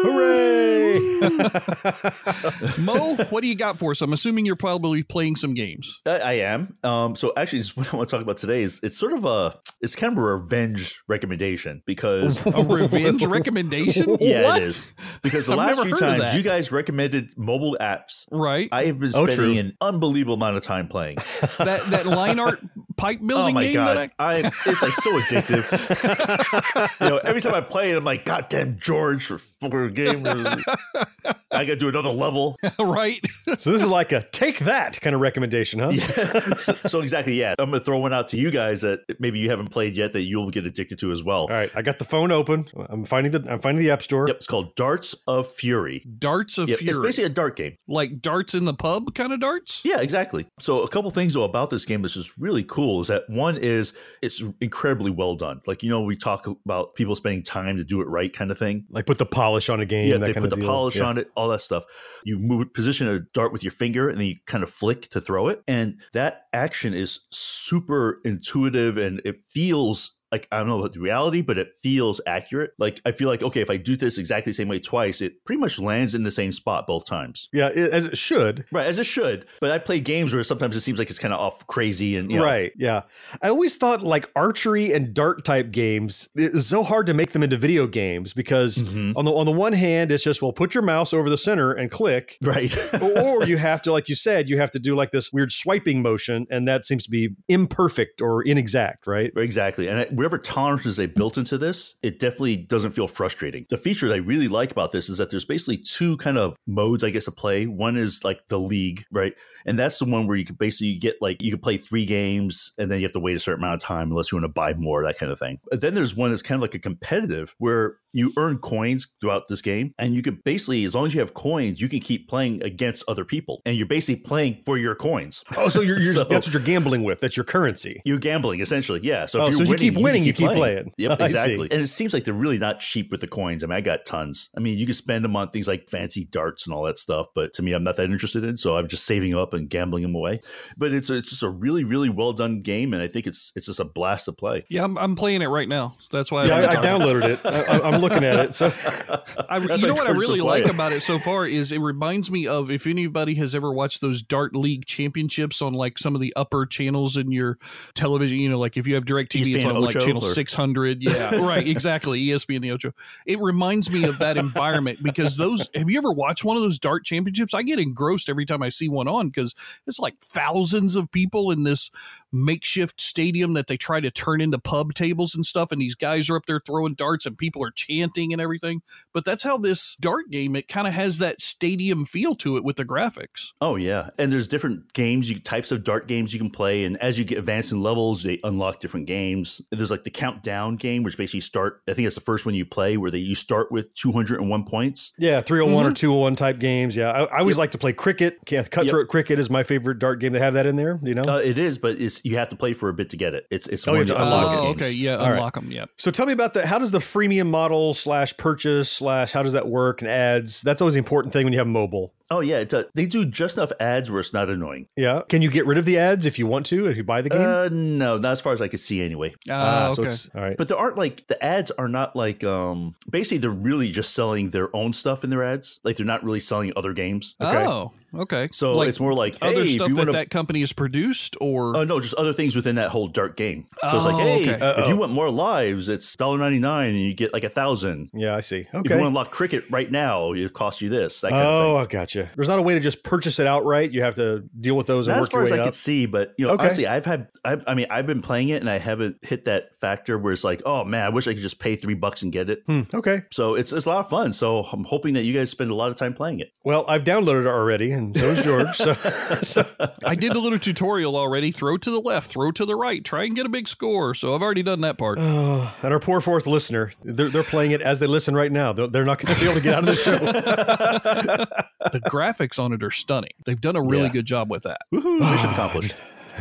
Hooray! [laughs] Mo, what do you got for us? I'm assuming you're probably playing some games. I, I am. Um, so actually, just what I want to talk about today is it's sort of a it's kind of a revenge recommendation because A revenge recommendation? [laughs] yeah, What? it is because the I've last few times you guys recommended mobile apps. Right. I have been Oh, spending true. an unbelievable amount of time playing. that that line art pipe oh building oh my game god, that I I, it's like so addictive. [laughs] you know, every time I play it, I'm like, God damn George for fucking game. I got to do another level. [laughs] right? So this is like a take that kind of recommendation, huh? [laughs] so, so exactly, yeah. I'm gonna throw one out to you guys that maybe you haven't played yet that you'll get addicted to as well. All right, I got the phone open. I'm finding the I'm finding the app store. Yep, it's called Darts of Fury. Darts of Yep, Fury. It's basically a dart game. like darts in the pub kind of darts? Yeah, exactly. So a couple things though about this game that's just really cool is that one is it's incredibly well done. Like you know we talk about people spending time to do it right kind of thing. Like put the polish on a game. Yeah, they put the deal. polish Yeah. on it, all that stuff. You move position a dart with your finger and then you kind of flick to throw it. And that action is super intuitive and it feels like I don't know about the reality, but it feels accurate. Like I feel like okay, if I do this exactly the same way twice, it pretty much lands in the same spot both times. Yeah, it, as it should. Right, as it should. But I play games where sometimes it seems like it's kind of off crazy and you know, Right. Yeah. I always thought like archery and dart type games, it's so hard to make them into video games because Mm-hmm. on the on the one hand, it's just well, put your mouse over the center and click. Right. [laughs] or, you have to, like you said, you have to do like this weird swiping motion, and that seems to be imperfect or inexact, right? Exactly. And whatever tolerances they built into this, it definitely doesn't feel frustrating. The feature that I really like about this is that there's basically two kind of modes, I guess, of play. One is like the league, right? And that's the one where you can basically get like, you can play three games and then you have to wait a certain amount of time unless you want to buy more, that kind of thing. But then there's one that's kind of like a competitive where you earn coins throughout this game and you can basically, as long as you have coins, you can keep playing against other people and you're basically playing for your coins. Oh, so you're, you're [laughs] So- that's what you're gambling with. That's your currency. You're gambling essentially, yeah. So if Oh, you're so if you keep winning, you keep playing. Yep, [laughs] exactly. And it seems like they're really not cheap with the coins. I mean, I got tons. I mean, you can spend them on things like fancy darts and all that stuff, but to me, I'm not that interested in. So I'm just saving up and gambling them away. But it's it's just a really really well done game, and I think it's it's just a blast to play. Yeah, I'm, I'm playing it right now. That's why Yeah, I, I I, downloaded it. I, I- I'm looking [laughs] at it. So [laughs] I, you know what I really like it. about it so far is it reminds me of if anybody has ever watched those Dart League championships on like some of the upper channels in your television. You know, like if you have DirecTV, it's ESPN on like Ocho, channel or- 600. Yeah, [laughs] right, exactly. ESPN the Ocho. It reminds me of that environment because those. Have you ever watched one of those Dart championships? I get engrossed every time I see one on because it's like thousands of people in this makeshift stadium that they try to turn into pub tables and stuff and these guys are up there throwing darts and people are chanting and everything but that's how this dart game it kind of has that stadium feel to it with the graphics Oh yeah, and there's different games, you types of dart games you can play, and as you get advanced in levels, they unlock different games. There's like the countdown game, which basically start. I think that's the first one you play, where they you start with 201 points. yeah, 301 or 201 type games. Yeah, I, I always like to play cricket. Yeah, Cutthroat Cricket is my favorite dart game. They have that in there. You know. Uh, it is, but it's you have to play for a bit to get it. It's it's Oh, one you of the have to unlock unlock oh games. okay yeah All right. unlock them yeah So tell me about that. How does the freemium model slash purchase slash how does that work and ads? That's always the important thing when you have mobile. Oh yeah, it does. they do just enough ads where it's not annoying. Yeah. Can you get rid of the ads if you want to if you buy the game? Uh, no, not as far as I can see anyway. Ah, so okay it's- all right. But there aren't like the ads are not like um basically they're really just selling their own stuff in their ads. Like they're not really selling other games. oh okay So Like it's more like other hey, stuff if you that want to that company has produced or Oh no, just other things within that whole dart game. So it's Oh, like, hey, okay. if you want more lives, it's $1.99 and you get like a thousand. yeah, I see. Okay. If you Okay. want to unlock cricket right now, it costs you this. That kind Oh, of I gotcha. There's not a way to just purchase it outright. You have to deal with those thing. and Not work as far your as I up. could see, but you know, Okay. honestly, I've had, I've, I mean, I've been playing it and I haven't hit that factor where it's like, oh man, I wish I could just pay three bucks and get it. Hmm, okay. So it's it's a lot of fun. So I'm hoping that you guys spend a lot of time playing it. Well, I've downloaded it already, and so is George. so, [laughs] so I did the little tutorial already. Throw to the left, throw to the right, try and get a big score. So I've already done that part. Oh, and our poor fourth listener, they're, they're playing it as they listen right now. They're, they're not going to be able to get out of the show. [laughs] [laughs] the graphics on it are stunning. They've done a really Yeah. good job with that. Woohoo! Mission accomplished.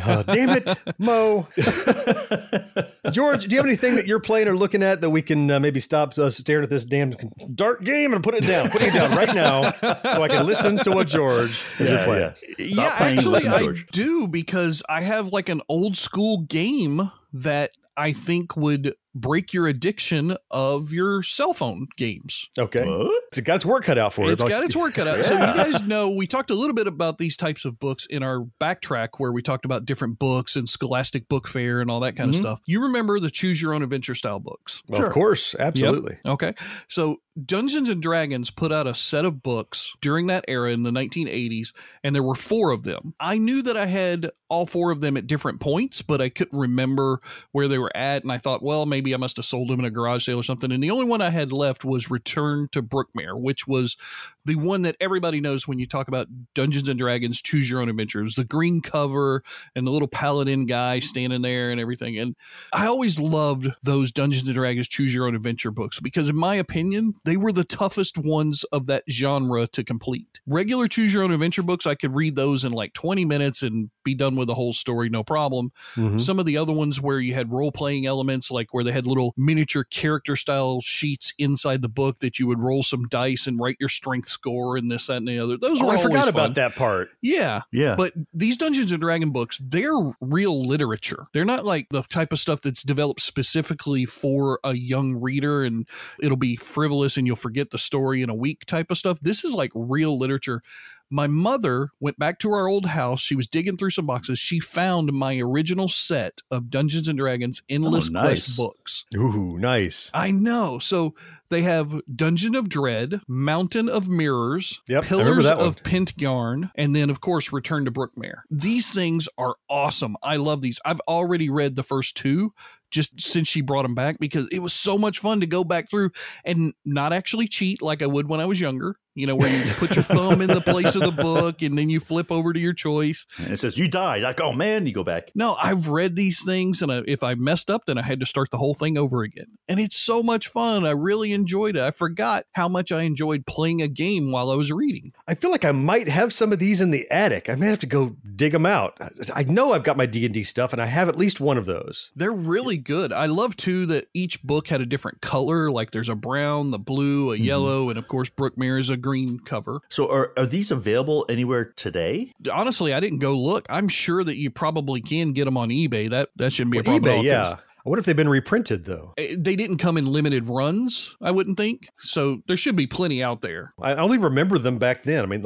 Uh, damn it, Mo. [laughs] George, do you have anything that you're playing or looking at that we can uh, maybe stop us staring at this damn dark game and put it down? Put it down right now so I can listen to what George is Yeah, playing. yeah. Yeah, playing actually, I do because I have like an old school game that I think would break your addiction of your cell phone games. Okay. What? It's got its work cut out for it. It's got its work cut out. So you [laughs] guys know we talked a little bit about these types of books in our backtrack where we talked about different books and Scholastic Book Fair and all that kind Mhm. of stuff. You remember the choose your own adventure style books. Well, Of course, absolutely. Okay. So Dungeons and Dragons put out a set of books during that era in the 1980s, and there were four of them. I knew that I had all four of them at different points, but I couldn't remember where they were at. And I thought, well, maybe maybe I must have sold them in a garage sale or something. And the only one I had left was Return to Brookmere, which was the one that everybody knows when you talk about Dungeons and Dragons Choose Your Own Adventure. It was the green cover and the little paladin guy standing there and everything. And I always loved those Dungeons and Dragons Choose Your Own Adventure books because, in my opinion, they were the toughest ones of that genre to complete. Regular Choose Your Own Adventure books, I could read those in like 20 minutes and be done with the whole story, no problem. Mhm. Some of the other ones where you had role playing elements, like where they had little miniature character style sheets inside the book that you would roll some dice and write your strength score and this, that, and the other. Those Oh, were I forgot about that part. Yeah. Yeah. But these Dungeons and Dragon books, they're real literature. They're not like the type of stuff that's developed specifically for a young reader and it'll be frivolous and you'll forget the story in a week type of stuff. This is like real literature. My mother went back to our old house. She was digging through some boxes. She found my original set of Dungeons and Dragons oh, Endless Oh, nice. Quest books. Ooh, nice. I know. So they have Dungeon of Dread, Mountain of Mirrors, Yep, Pillars of Pentegarn, and then, of course, Return to Brookmere. These things are awesome. I love these. I've already read the first two just since she brought them back because it was so much fun to go back through and not actually cheat like I would when I was younger. You know, where you [laughs] put your thumb in the place of the book and then you flip over to your choice. And it says, You died. Like, oh man, you go back. No, I've read these things, and I, if I messed up, then I had to start the whole thing over again. And it's so much fun. I really enjoyed it. I forgot how much I enjoyed playing a game while I was reading. I feel like I might have some of these in the attic. I may have to go dig them out. I know I've got my D and D stuff, and I have at least one of those. They're really good. I love too that each book had a different color. Like there's a brown, the blue, a mm-hmm. yellow, and of course Brookmere is a green cover. So are, are these available anywhere today? Honestly, I didn't go look. I'm sure that you probably can get them on eBay. That that shouldn't be a Well, problem. at eBay, yeah. I wonder if they've been reprinted though. eh, They didn't come in limited runs, I wouldn't think. So there should be plenty out there. I only remember them back then. I mean,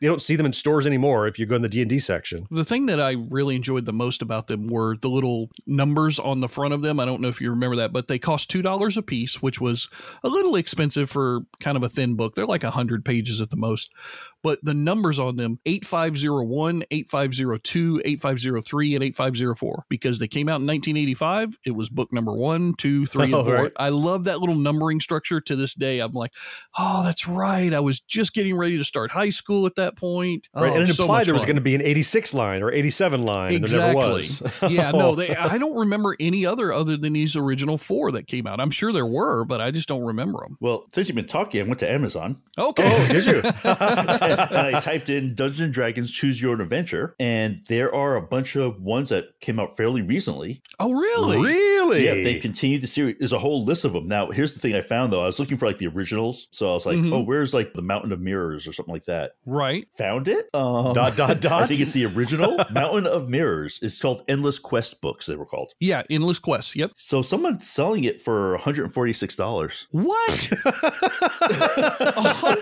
you don't see them in stores anymore if you go in the D and D section. The thing that I really enjoyed the most about them were the little numbers on the front of them. I don't know if you remember that, but they cost two dollars a piece, which was a little expensive for kind of a thin book. They're like hundred pages at the most. But the numbers on them 8501, 8502, 8503, and 8504 because they came out in 1985. It was book number one, two, three, and [laughs] Oh, four. right. I love that little numbering structure to this day. I'm like, oh, that's right. I was just getting ready to start high school at that point. Right, Oh, and it so implied there was going to be an 86 line or 87 line. and There never was. [laughs] yeah, no, they. Oh. I don't remember any other other than these original four that came out. I'm sure there were, but I just don't remember them. Well, since you've been talking, I went to Amazon. Okay. Oh, did you? [laughs] [laughs] and I typed in Dungeons and Dragons Choose Your Own Adventure, and there are a bunch of ones that came out fairly recently. Oh, really? really? Yeah, they continued the series. There's a whole list of them. Now, here's the thing I found though. I was looking for like the originals, so I was like, Mhm. "Oh, where's like the Mountain of Mirrors or something like that?" Right. Found it. Um, Dot, dot, dot. [laughs] I think it's the original [laughs] Mountain of Mirrors. It's called Endless Quest books. They were called. Yeah, Endless Quest. Yep. So someone's selling it for 146 dollars. What?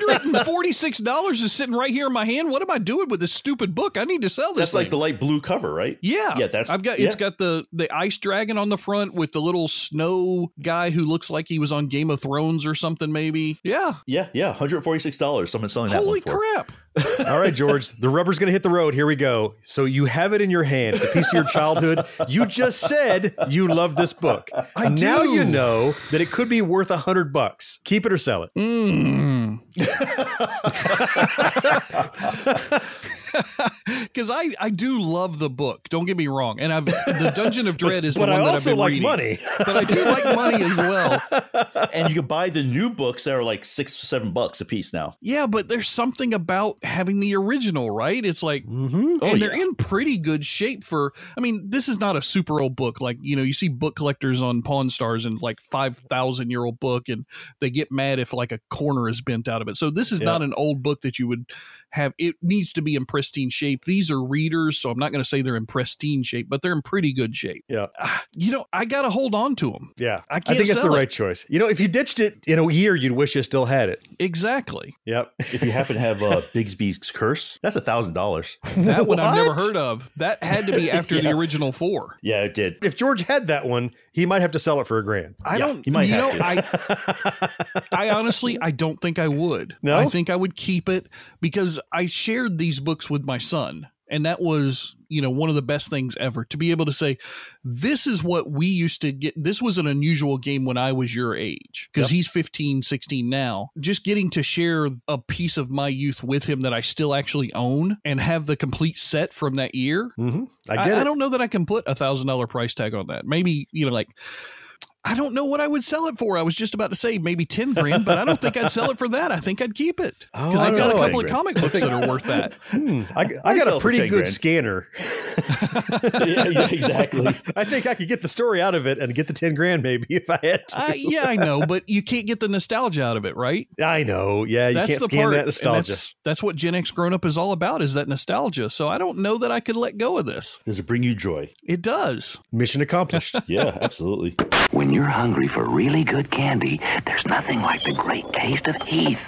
$146 is sitting right here in my hand. What am I doing with this stupid book? I need to sell this. That's like the light blue cover, right? Yeah, Yeah, that's- I've got. yeah. It's got the the ice dragon on the front with the little snow guy who looks like he was on Game of Thrones or something. Maybe. Yeah. Yeah, yeah, 146 dollars. Someone's selling that Holy one for. crap! [laughs] All right, George, the rubber's going to hit the road. Here we go. So you have it in your hand. It's a piece of your childhood. You just said you love this book. I now do. you know that it could be worth a hundred bucks. Keep it or sell it. Mm. [laughs] [laughs] [laughs] Because I, I do love the book. Don't get me wrong, and I've the Dungeon of [laughs] Dread is the But one I that also I've been like reading. money. but I do like money as well. [laughs] and you can buy the new books that are like six, seven bucks a piece now. Yeah, but there's something about having the original, right? It's like, Mm-hmm. Oh, and they're yeah. in pretty good shape for. I mean, this is not a super old book. Like you know, you see book collectors on Pawn Stars and like five thousand year old book, and they get mad if like a corner is bent out of it. So this is Yeah. not an old book that you would have. It needs to be in pristine shape. These are readers, so I'm not going to say they're in pristine shape, but they're in pretty good shape. Yeah. Ah, you know, I got to hold on to them. Yeah. I I can't think it's the it. right choice. You know, if you ditched it in a year, you'd wish you still had it. Exactly. Yep. If you happen to have uh, Bigby's Curse, that's a thousand dollars. That one I've never heard of. That had to be after the [laughs] original four. Yeah, it did. If George had that one, he might have to sell it for a grand. I Yeah, don't. you might know, have I, [laughs] I honestly, I don't think I would. No? I think I would keep it because I shared these books with my son. And that was, you know, one of the best things ever to be able to say, this is what we used to get. This was an unusual game when I was your age because Yep. he's 15, 16 now. Just getting to share a piece of my youth with him that I still actually own and have the complete set from that year. Mm-hmm. I I, get I it. don't know that I can put a thousand dollar price tag on that. Maybe, you know, like, I don't know what I would sell it for. I was just about to say maybe 10 grand, but I don't think I'd sell it for that. I think I'd keep it Oh, because I I've got a couple of comic books that are worth that. [laughs] Hmm, I, I I'd got a pretty good grand. scanner. [laughs] [laughs] yeah, yeah, exactly. I think I could get the story out of it and get the 10 grand maybe if I had to. Uh, yeah, I know, but you can't get the nostalgia out of it, right? I know. Yeah, you that's can't the scan part. that nostalgia. That's, that's what Gen X grown up is all about is that nostalgia. So I don't know that I could let go of this. Does it bring you joy? It does. Mission accomplished. Yeah, absolutely. When you're hungry for really good candy, there's nothing like the great taste of Heath.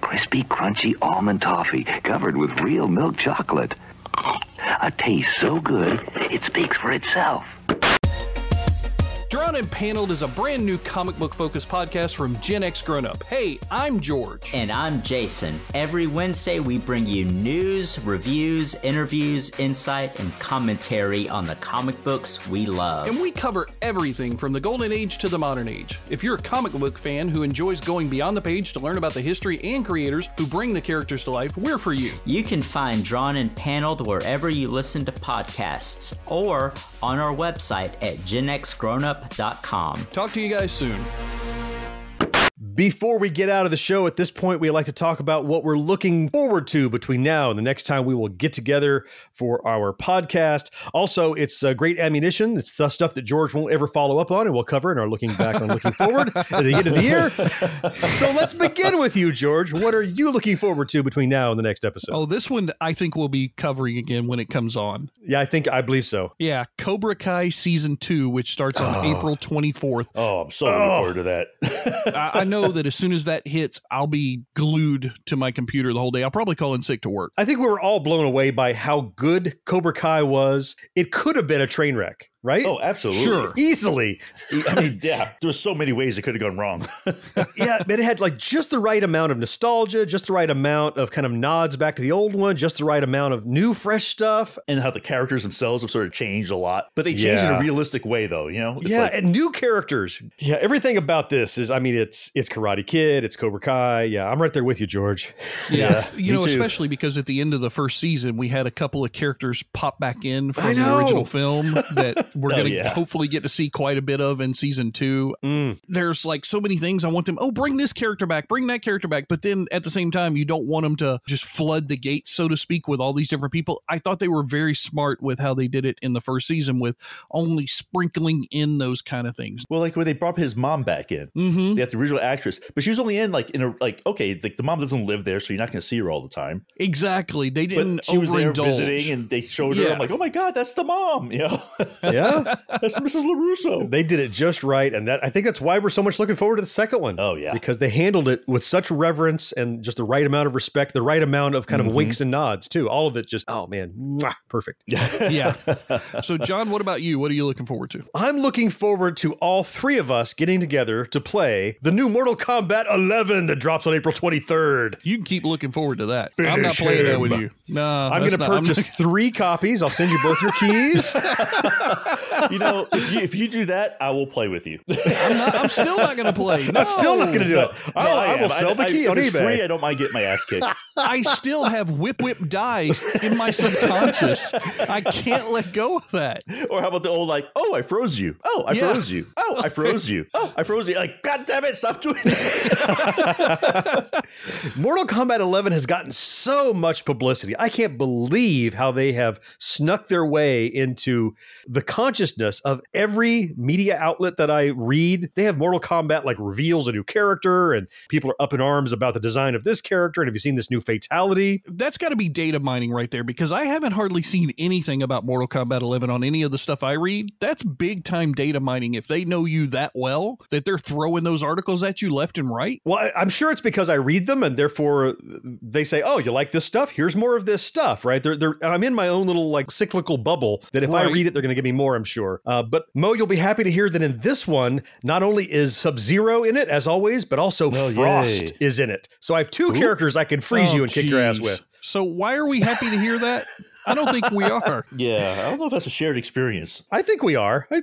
Crispy, crunchy almond toffee covered with real milk chocolate. A taste so good, it speaks for itself. Drawn and Paneled is a brand new comic book focused podcast from Gen X Grown Up. Hey, I'm George. And I'm Jason. Every Wednesday, we bring you news, reviews, interviews, insight, and commentary on the comic books we love. And we cover everything from the golden age to the modern age. If you're a comic book fan who enjoys going beyond the page to learn about the history and creators who bring the characters to life, we're for you. You can find Drawn and Paneled wherever you listen to podcasts or on our website at genxgrownup.com. Talk to you guys soon. Before we get out of the show, at this point, we like to talk about what we're looking forward to between now and the next time we will get together for our podcast. Also, it's uh, great ammunition. It's the stuff that George won't ever follow up on, and we'll cover in our looking back on looking forward [laughs] at the end of the year. So let's begin with you, George. What are you looking forward to between now and the next episode? Oh, this one I think we'll be covering again when it comes on. Yeah, I think I believe so. Yeah, Cobra Kai season two, which starts on April 24th. Oh, I'm so looking forward to that. I, I know that as soon as that hits, I'll be glued to my computer the whole day. I'll probably call in sick to work. I think we were all blown away by how good Cobra Kai was. It could have been a train wreck, right? Oh, absolutely. Sure. Easily. I mean, yeah, there was so many ways it could have gone wrong. [laughs] yeah, but it had like just the right amount of nostalgia, just the right amount of kind of nods back to the old one, just the right amount of new, fresh stuff. and how the characters themselves have sort of changed a lot, but they changed in a realistic way, though. You know, It's yeah, like- and new characters. Yeah, everything about this is, I mean, it's it's Karate Kid, it's Cobra Kai. Yeah, I'm right there with you, George. Yeah, you me know, too. especially because at the end of the first season, we had a couple of characters pop back in from the original film that [laughs] we're Oh, going to yeah. hopefully get to see quite a bit of in season two. Mm. There's like so many things I want them. Oh, bring this character back, bring that character back. But then at the same time, you don't want them to just flood the gates, so to speak, with all these different people. I thought they were very smart with how they did it in the first season, with only sprinkling in those kind of things. well, like when they brought his mom back in, Mm-hmm. they had the original actress, but she was only in like in a like okay, like the mom doesn't live there, so you're not going to see her all the time. Exactly. They didn't But she was there visiting, and they showed her. Yeah. I'm like, oh my god, that's the mom. [laughs] You know, Yeah, [laughs] that's Mrs. Larusso. they did it just right, and that I think that's why we're so much looking forward to the second one. Oh, yeah. because they handled it with such reverence and just the right amount of respect, the right amount of kind of Mhm. winks and nods too. All of it just oh man, mwah, perfect. [laughs] yeah. So, [laughs] John, what about you? What are you looking forward to? I'm looking forward to all three of us getting together to play the new Mortal Kombat 11 that drops on April 23rd. You can keep looking forward to that. I'm not Finish playing that with you. No, I'm going to that's not- I'm purchase three copies. I'll send you both your keys. [laughs] you know, if you, if you do that, I will play with you. I'm, not, I'm still not going to play. [laughs] I'm still not going to do it. No, oh, I, I am. will sell the key if on it's eBay. Free, I don't mind getting my ass kicked. [laughs] I still have whip whip die in my subconscious. I can't let go of that. or how about the old like, oh, I froze you. Oh, I Yeah. froze you. Oh, I froze you. Oh, I froze you. Like, god damn it, stop doing it. Mortal Kombat 11 has gotten so much publicity. I can't believe how they have snuck their way into the consciousness of every media outlet that I read. They have Mortal Kombat like reveals a new character, and people are up in arms about the design of this character. And have you seen this new fatality? That's got to be data mining right there because I haven't hardly seen anything about Mortal Kombat 11 on any of the stuff I read. That's big time data mining. If they know you that well, that they're throwing those articles at you left and right. Well, I'm sure it's because I read them, and therefore uh, they say, "Oh, you like this stuff? Here's more of this stuff." Right? They're, they're, I'm in my own little like cyclical bubble that if I read it, they're going to give me more. I'm sure. Uh, but Mo, you'll be happy to hear that in this one, not only is Sub Zero in it as always, but also Oh, Frost is in it. So I have two characters I can freeze Oh, you and kick your ass with. So why are we happy to hear that? I don't think we are. [laughs] Yeah, I don't know if that's a shared experience. I think we are. [laughs]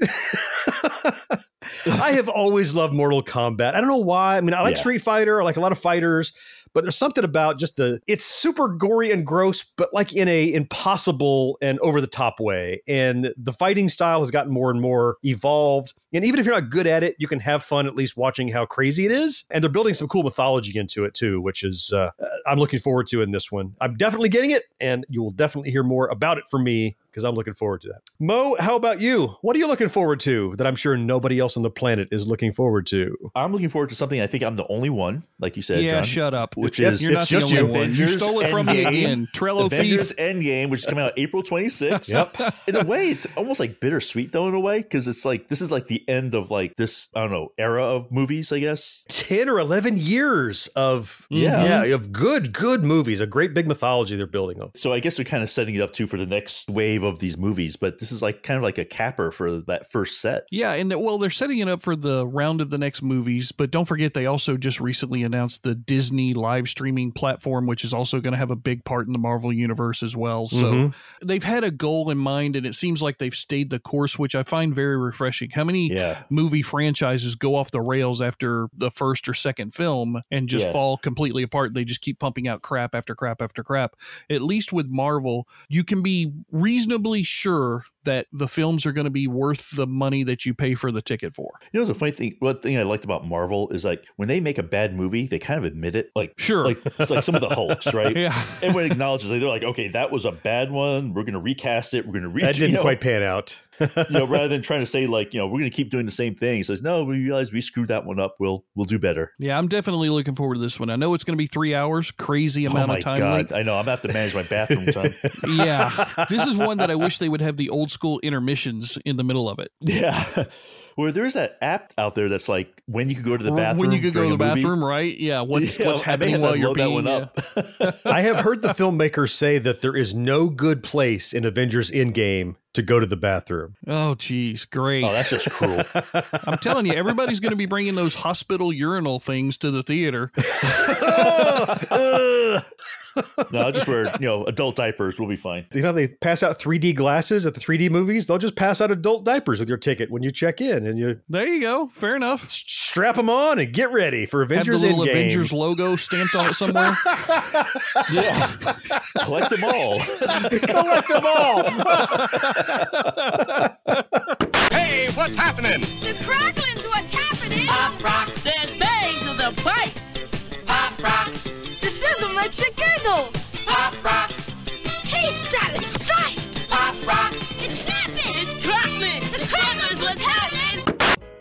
I have always loved Mortal Kombat. I don't know why. I mean, I like Yeah. Street Fighter. I like a lot of fighters, but there's something about just the it's super gory and gross, but like in a impossible and over the top way. And the fighting style has gotten more and more evolved. And even if you're not good at it, you can have fun at least watching how crazy it is. And they're building some cool mythology into it too, which is uh, I'm looking forward to in this one. I'm definitely getting it, and you will definitely hear more about it from me because I'm looking forward to that. Mo, how about you? What are you looking forward to that I'm sure nobody else on the planet is looking forward to? I'm looking forward to something I think I'm the only one, like you said. Yeah, John, shut up. Which Yep, is You're not it's the just only you. one. You Avengers stole it from me again. Trello Avengers thief. Endgame, which is coming out April 26th. Yep. [laughs] In a way, it's almost like bittersweet though, in a way, because it's like this is like the end of like this, I don't know, era of movies, I guess. 10 or 11 years of Yeah. yeah of good good movies a great big mythology they're building up So I guess they're kind of setting it up too for the next wave of these movies, but this is like kind of like a capper for that first set. Yeah, and well, they're setting it up for the round of the next movies, but don't forget they also just recently announced the Disney live streaming platform, which is also going to have a big part in the Marvel universe as well. So Mhm. they've had a goal in mind, and it seems like they've stayed the course, which I find very refreshing. How many Yeah. movie franchises go off the rails after the first or second film and just Yeah. fall completely apart? They just keep pumping out crap after crap after crap. At least with Marvel, you can be reasonably sure that the films are going to be worth the money that you pay for the ticket for. You know, the funny thing, one thing I liked about Marvel is like when they make a bad movie, they kind of admit it. Like, Sure. like it's like some of the Hulks, [laughs] right? Yeah. Everyone acknowledges it. They're like, okay, that was a bad one. We're going to recast it. We're going to reach. that [laughs] didn't you know, quite pan out you know, rather [laughs] than trying to say like, you know, we're going to keep doing the same thing. He says, no, we realize we screwed that one up. We'll we'll do better. Yeah, I'm definitely looking forward to this one. I know it's going to be three hours, crazy oh amount my of time god, length. I know. I'm gonna have to manage my bathroom time. [laughs] [laughs] yeah, this is one that I wish they would have the old school intermissions in the middle of it. yeah. Where there's that app out there that's like when you could go to the bathroom. when you could go to the a movie. bathroom, right? Yeah, what's Yeah, what's happening while you're load that being one yeah. up. i have heard the filmmakers say that there is no good place in avengers endgame to go to the bathroom Oh, geez, great. Oh, that's just cruel. [laughs] [laughs] I'm telling you, everybody's going to be bringing those hospital urinal things to the theater. [laughs] no, I'll just wear you know adult diapers. We'll be fine. you know they pass out 3d glasses at the 3d movies they'll just pass out adult diapers with your ticket when you check in and you There you go. Fair enough. strap them on and get ready for Have the avengers little Endgame. Avengers logo stamped on it somewhere. [laughs] Yeah, collect them all. collect them all [laughs] Hey, what's happening? The crackling's what's happening. Pop rocks. There's bangs to the pipe. Pop rocks. The sizzle makes you giggle. Pop rocks. Taste that excite. Pop rocks.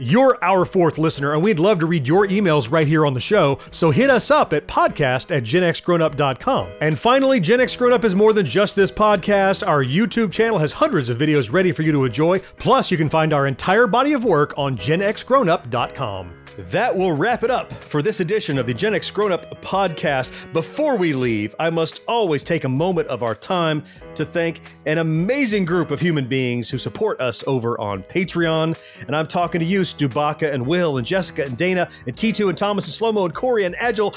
You're our fourth listener, and we'd love to read your emails right here on the show, so hit us up at podcast at genxgrownup.com. And finally, Gen X Grown Up is more than just this podcast. Our YouTube channel has hundreds of videos ready for you to enjoy, plus you can find our entire body of work on genxgrownup.com. That will wrap it up for this edition of the Gen X Grown Up podcast. Before we leave, I must always take a moment of our time to thank an amazing group of human beings who support us over on Patreon. And I'm talking to you, Stubaka and Will and Jessica and Dana and T2 and Thomas and Slomo and Corey and Agile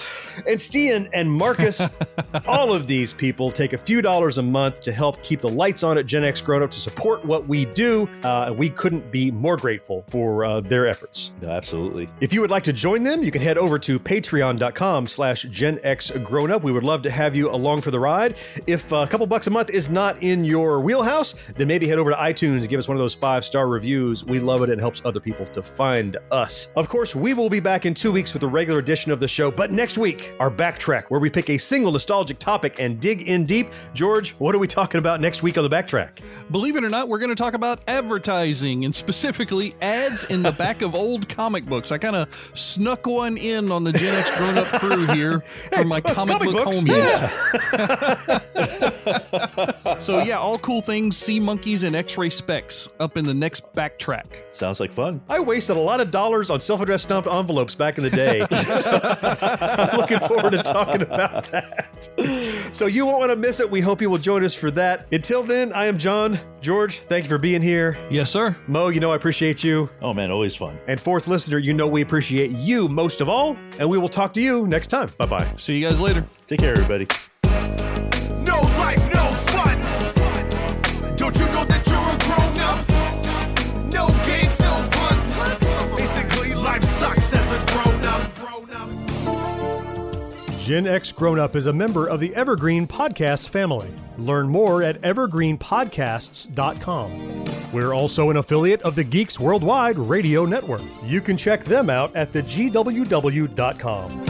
and Stian and Marcus. [laughs] All of these people take a few dollars a month to help keep the lights on at Gen X Grown Up to support what we do. Uh, and we couldn't be more grateful for uh, their efforts. No, absolutely. If you would like to join them, you can head over to patreon.com slash Gen X Grown Up. We would love to have you along for the ride. If a couple bucks a month is not in your wheelhouse, then maybe head over to iTunes and give us one of those five star reviews. We love it. It helps other people to find us. Of course, we will be back in two weeks with a regular edition of the show, but next week, our backtrack, where we pick a single nostalgic topic and dig in deep. George, what are we talking about next week on the backtrack? Believe it or not, we're going to talk about advertising and specifically ads in the back of old comic books. I kind kind of snuck one in on the Gen X grown up crew here [laughs] for my comic, comic book books, homies. [laughs] so yeah, all cool things, sea monkeys and X-ray specs up in the next backtrack. Sounds like fun. I wasted a lot of dollars on self-addressed stamped envelopes back in the day. [laughs] So I'm looking forward to talking about that. So you won't want to miss it. We hope you will join us for that. Until then, I am John. George, thank you for being here. Yes, sir. Mo, you know I appreciate you. Oh man, always fun. And fourth listener, you know we appreciate you most of all. And we will talk to you next time. Bye bye. See you guys later. Take care, everybody. Gen X Grown Up is a member of the Evergreen Podcast family. Learn more at evergreenpodcasts.com. We're also an affiliate of the Geeks Worldwide Radio Network. You can check them out at thegww.com.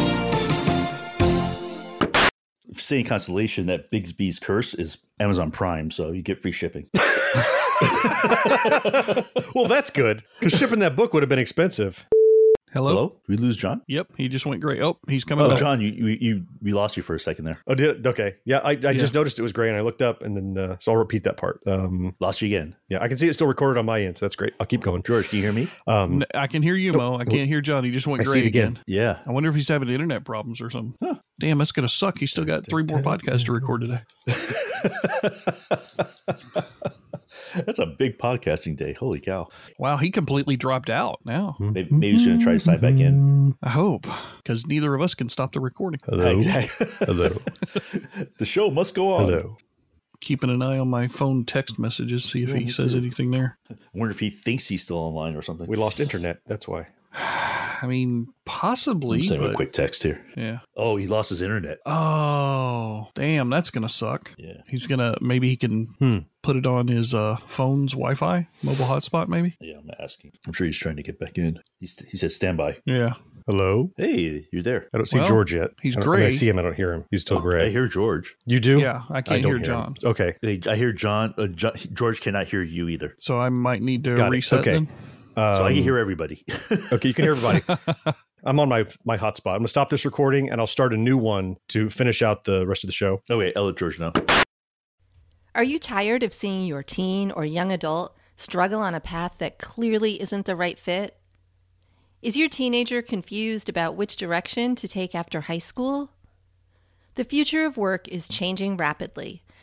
If it's any consolation, that Bigby's curse is Amazon Prime, so you get free shipping. [laughs] well, that's good because shipping that book would have been expensive. Hello. Hello? Did we lose John? Yep, he just went gray. Oh, he's coming Oh, back. John, you, you you we lost you for a second there. Oh, did it? Okay. Yeah, I, I just noticed it was gray and I looked up and then, uh, so I'll repeat that part. Um, Lost you again. yeah, I can see it's still recorded on my end, so that's great. I'll keep going. George, can you hear me? Um, N- I can hear you, Mo. I can't hear John. He just went I see it again. again. Yeah. I wonder if he's having internet problems or something. Damn, that's gonna suck. He's still got three more podcasts to record today. [laughs] That's a big podcasting day. Holy cow. Wow, he completely dropped out now. Maybe, maybe he's going to try to sign back in. I hope, because neither of us can stop the recording. Hello. Exactly. Hello. [laughs] the show must go on. Hello. Keeping an eye on my phone text messages, see if Yeah, he says too. anything there. I wonder if he thinks he's still online or something. We lost internet. That's why. [sighs] I mean, possibly. I'm sending him a quick text here. Yeah. Oh, he lost his internet. Oh, damn, that's gonna suck. Yeah. He's gonna maybe he can Hmm. put it on his uh, phone's Wi-Fi, mobile hotspot, maybe. Yeah, I'm asking. I'm sure he's trying to get back in. He's, he said standby. Yeah. Hello. Hey, you're there. I don't see Well, George yet. he's I don't- I, mean, I see him. I don't hear him. He's still gray. I hear George. You do? Yeah, I can't don't hear him. John. Okay. I hear John, uh, John. George cannot hear you either. So I might need to Got it. reset Okay. then. So I Um, can hear everybody. [laughs] Okay, you can hear everybody. [laughs] I'm on my my hotspot. I'm gonna stop this recording and I'll start a new one to finish out the rest of the show. okay, I'll let George know. Are you tired of seeing your teen or young adult struggle on a path that clearly isn't the right fit? Is your teenager confused about which direction to take after high school? The future of work is changing rapidly,